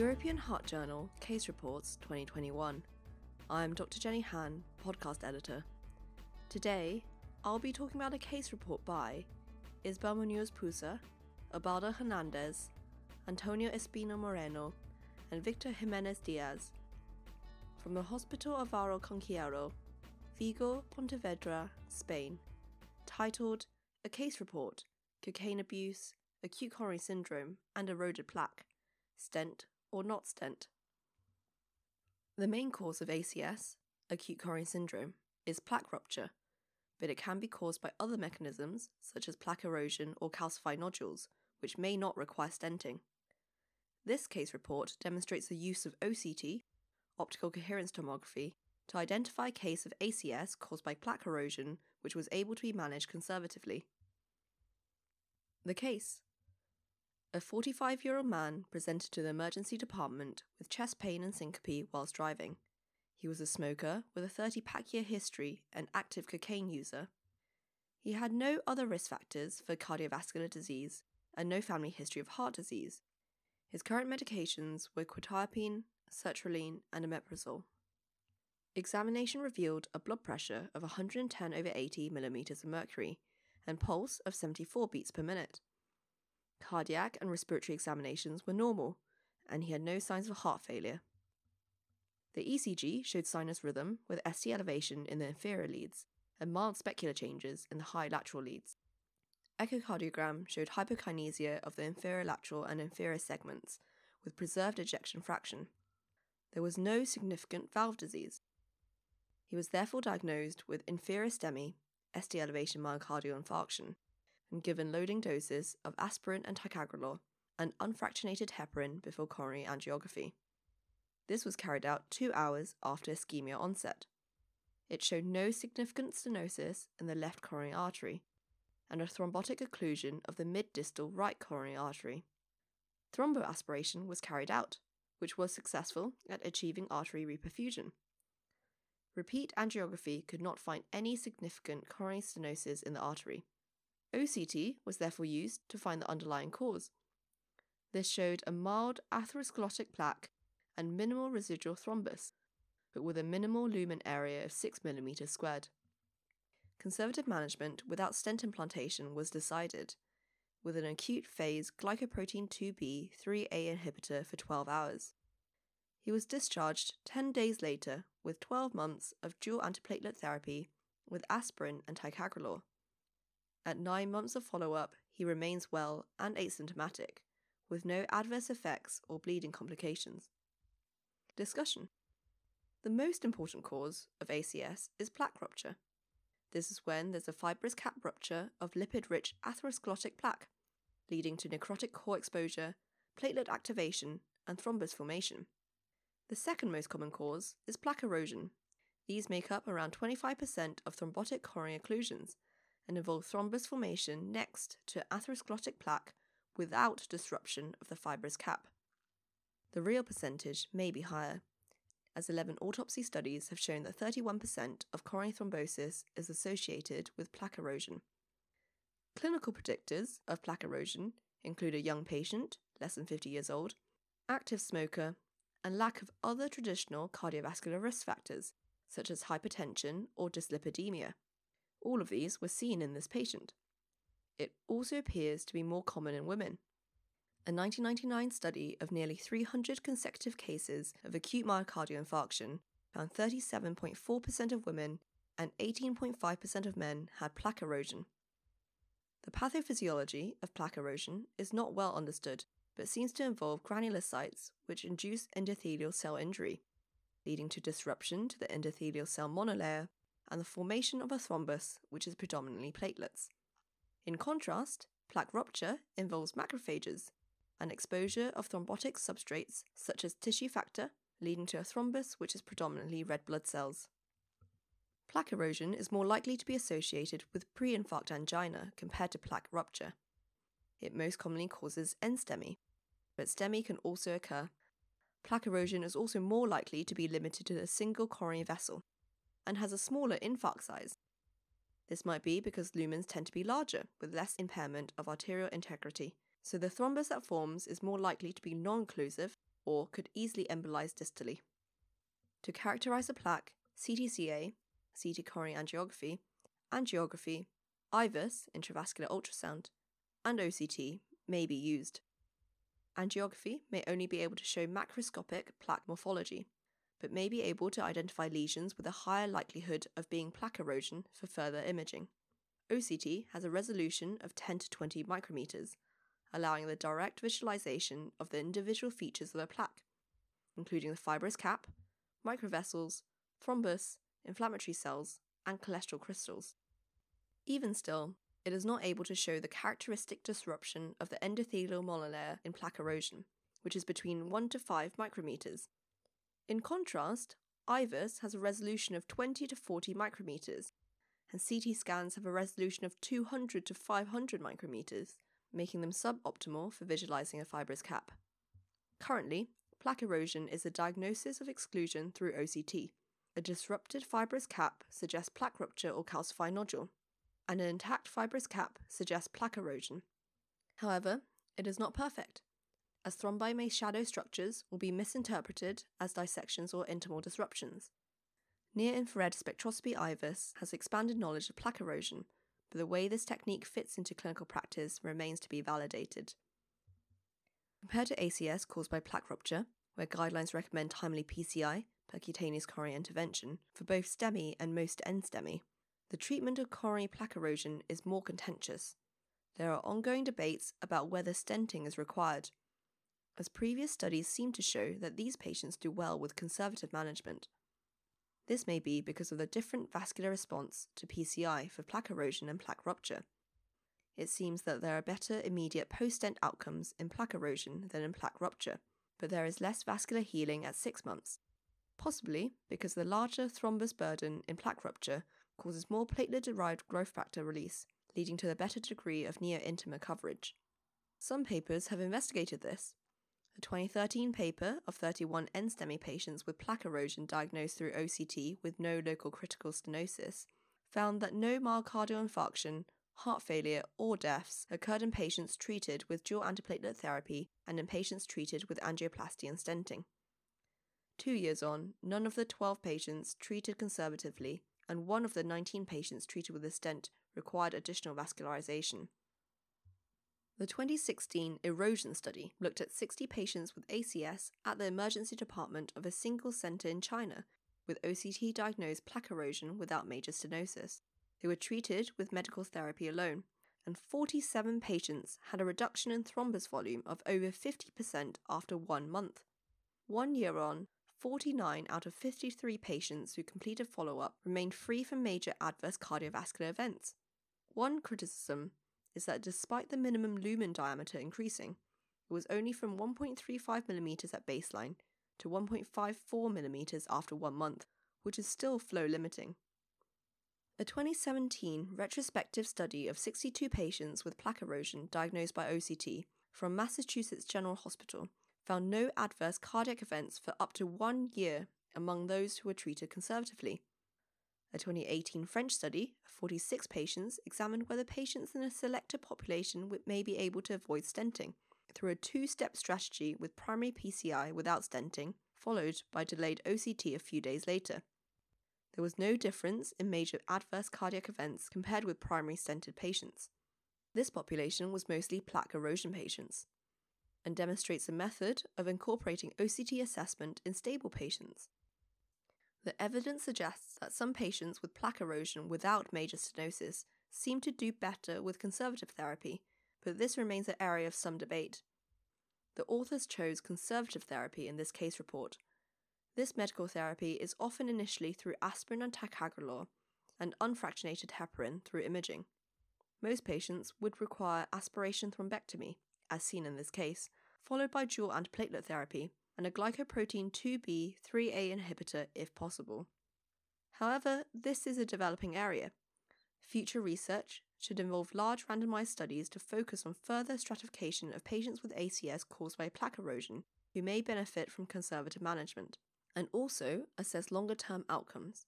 European Heart Journal Case Reports 2021. I'm Dr. Jennie Han, podcast editor. Today, I'll be talking about a case report by Isabel Munoz Pousa, Ubaldo Hernandez, Antonio Espino Moreno, and Victor Jimenez Diaz from the Hospital Álvaro Cunqueiro, Vigo, Pontevedra, Spain, titled A Case Report Cocaine Abuse, Acute Coronary Syndrome, and Eroded Plaque Stent or not stent. The main cause of ACS, acute coronary syndrome, is plaque rupture, but it can be caused by other mechanisms such as plaque erosion or calcified nodules, which may not require stenting. This case report demonstrates the use of OCT, optical coherence tomography, to identify a case of ACS caused by plaque erosion which was able to be managed conservatively. The case a 45 year old man presented to the emergency department with chest pain and syncope whilst driving. He was a smoker with a 30 pack year history and active cocaine user. He had no other risk factors for cardiovascular disease and no family history of heart disease. His current medications were quetiapine, sertraline, and omeprazole. Examination revealed a blood pressure of 110 over 80 millimeters of mercury and pulse of 74 beats per minute. Cardiac and respiratory examinations were normal, and he had no signs of heart failure. The ECG showed sinus rhythm with ST elevation in the inferior leads and mild specular changes in the high lateral leads. Echocardiogram showed hypokinesia of the inferior lateral and inferior segments with preserved ejection fraction. There was no significant valve disease. He was therefore diagnosed with inferior STEMI, ST elevation myocardial infarction, and given loading doses of aspirin and ticagrelor and unfractionated heparin before coronary angiography. This was carried out two hours after ischemia onset. It showed no significant stenosis in the left coronary artery and a thrombotic occlusion of the mid distal right coronary artery. Thromboaspiration was carried out, which was successful at achieving artery reperfusion. Repeat angiography could not find any significant coronary stenosis in the artery. OCT was therefore used to find the underlying cause. This showed a mild atherosclerotic plaque and minimal residual thrombus, but with a minimal lumen area of 6 mm squared. Conservative management without stent implantation was decided, with an acute phase glycoprotein 2b 3a inhibitor for 12 hours. He was discharged 10 days later with 12 months of dual antiplatelet therapy with aspirin and ticagrelor. At nine months of follow up, he remains well and asymptomatic, with no adverse effects or bleeding complications. Discussion The most important cause of ACS is plaque rupture. This is when there's a fibrous cap rupture of lipid rich atherosclerotic plaque, leading to necrotic core exposure, platelet activation, and thrombus formation. The second most common cause is plaque erosion. These make up around 25% of thrombotic coronary occlusions and involve thrombus formation next to atherosclerotic plaque without disruption of the fibrous cap. The real percentage may be higher, as 11 autopsy studies have shown that 31% of coronary thrombosis is associated with plaque erosion. Clinical predictors of plaque erosion include a young patient, less than 50 years old, active smoker, and lack of other traditional cardiovascular risk factors, such as hypertension or dyslipidemia. All of these were seen in this patient. It also appears to be more common in women. A 1999 study of nearly 300 consecutive cases of acute myocardial infarction found 37.4% of women and 18.5% of men had plaque erosion. The pathophysiology of plaque erosion is not well understood, but seems to involve granulocytes which induce endothelial cell injury, leading to disruption to the endothelial cell monolayer and the formation of a thrombus, which is predominantly platelets. In contrast, plaque rupture involves macrophages and exposure of thrombotic substrates such as tissue factor, leading to a thrombus, which is predominantly red blood cells. Plaque erosion is more likely to be associated with pre infarct angina compared to plaque rupture. It most commonly causes NSTEMI, but STEMI can also occur. Plaque erosion is also more likely to be limited to a single coronary vessel, and has a smaller infarct size. This might be because lumens tend to be larger, with less impairment of arterial integrity, so the thrombus that forms is more likely to be non occlusive or could easily embolize distally. To characterize a plaque, CTCA, CT coronary angiography, angiography, IVUS, intravascular ultrasound, and OCT may be used. Angiography may only be able to show macroscopic plaque morphology, but may be able to identify lesions with a higher likelihood of being plaque erosion for further imaging. OCT has a resolution of 10 to 20 micrometers, allowing the direct visualization of the individual features of a plaque, including the fibrous cap, microvessels, thrombus, inflammatory cells, and cholesterol crystals. Even still, it is not able to show the characteristic disruption of the endothelial monolayer in plaque erosion, which is between 1 to 5 micrometers. In contrast, IVUS has a resolution of 20 to 40 micrometers, and CT scans have a resolution of 200 to 500 micrometers, making them suboptimal for visualizing a fibrous cap. Currently, plaque erosion is a diagnosis of exclusion through OCT. A disrupted fibrous cap suggests plaque rupture or calcified nodule, and an intact fibrous cap suggests plaque erosion. However, it is not perfect, as thrombi may shadow structures will be misinterpreted as dissections or intimal disruptions. Near infrared spectroscopy IVUS has expanded knowledge of plaque erosion, but the way this technique fits into clinical practice remains to be validated. Compared to ACS caused by plaque rupture, where guidelines recommend timely PCI, percutaneous coronary intervention, for both STEMI and most NSTEMI, the treatment of coronary plaque erosion is more contentious. There are ongoing debates about whether stenting is required, as previous studies seem to show that these patients do well with conservative management. This may be because of the different vascular response to PCI for plaque erosion and plaque rupture. It seems that there are better immediate post stent outcomes in plaque erosion than in plaque rupture, but there is less vascular healing at six months, possibly because the larger thrombus burden in plaque rupture causes more platelet derived growth factor release, leading to a better degree of neointima coverage. Some papers have investigated this, a 2013 paper of 31 NSTEMI patients with plaque erosion diagnosed through OCT with no local critical stenosis found that no myocardial infarction, heart failure, or deaths occurred in patients treated with dual antiplatelet therapy and in patients treated with angioplasty and stenting. Two years on, none of the 12 patients treated conservatively and one of the 19 patients treated with a stent required additional vascularization. The 2016 erosion study looked at 60 patients with ACS at the emergency department of a single centre in China with OCT diagnosed plaque erosion without major stenosis. They were treated with medical therapy alone, and 47 patients had a reduction in thrombus volume of over 50% after one month. One year on, 49 out of 53 patients who completed follow up remained free from major adverse cardiovascular events. One criticism is that despite the minimum lumen diameter increasing, it was only from 1.35mm at baseline to 1.54mm after one month, which is still flow limiting. A 2017 retrospective study of 62 patients with plaque erosion diagnosed by OCT from Massachusetts General Hospital found no adverse cardiac events for up to one year among those who were treated conservatively. A 2018 French study of 46 patients examined whether patients in a selected population may be able to avoid stenting through a two step strategy with primary PCI without stenting, followed by delayed OCT a few days later. There was no difference in major adverse cardiac events compared with primary stented patients. This population was mostly plaque erosion patients and demonstrates a method of incorporating OCT assessment in stable patients. The evidence suggests that some patients with plaque erosion without major stenosis seem to do better with conservative therapy, but this remains an area of some debate. The authors chose conservative therapy in this case report. This medical therapy is often initially through aspirin and ticagrelor and unfractionated heparin through imaging. Most patients would require aspiration thrombectomy, as seen in this case, followed by dual antiplatelet therapy and a glycoprotein 2b 3a inhibitor if possible. However, this is a developing area. Future research should involve large randomized studies to focus on further stratification of patients with ACS caused by plaque erosion who may benefit from conservative management, and also assess longer term outcomes.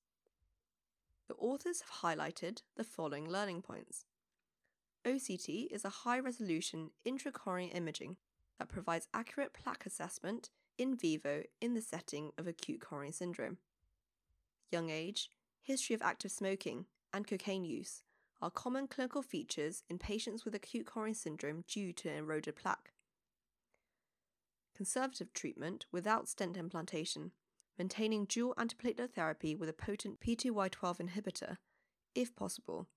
The authors have highlighted the following learning points. OCT is a high resolution intracoronary imaging that provides accurate plaque assessment in vivo in the setting of acute coronary syndrome. Young age, history of active smoking, and cocaine use are common clinical features in patients with acute coronary syndrome due to eroded plaque. Conservative treatment without stent implantation, maintaining dual antiplatelet therapy with a potent P2Y12 inhibitor, if possible,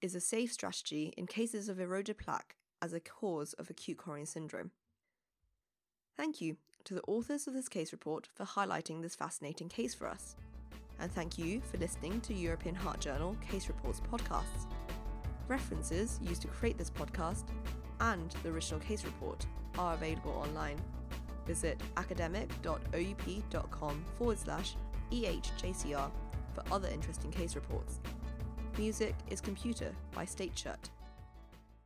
is a safe strategy in cases of eroded plaque as a cause of acute coronary syndrome. Thank you to the authors of this case report for highlighting this fascinating case for us. And thank you for listening to European Heart Journal Case Reports podcasts. References used to create this podcast and the original case report are available online. Visit academic.oup.com forward slash EHJCR for other interesting case reports. Music is Computer by State.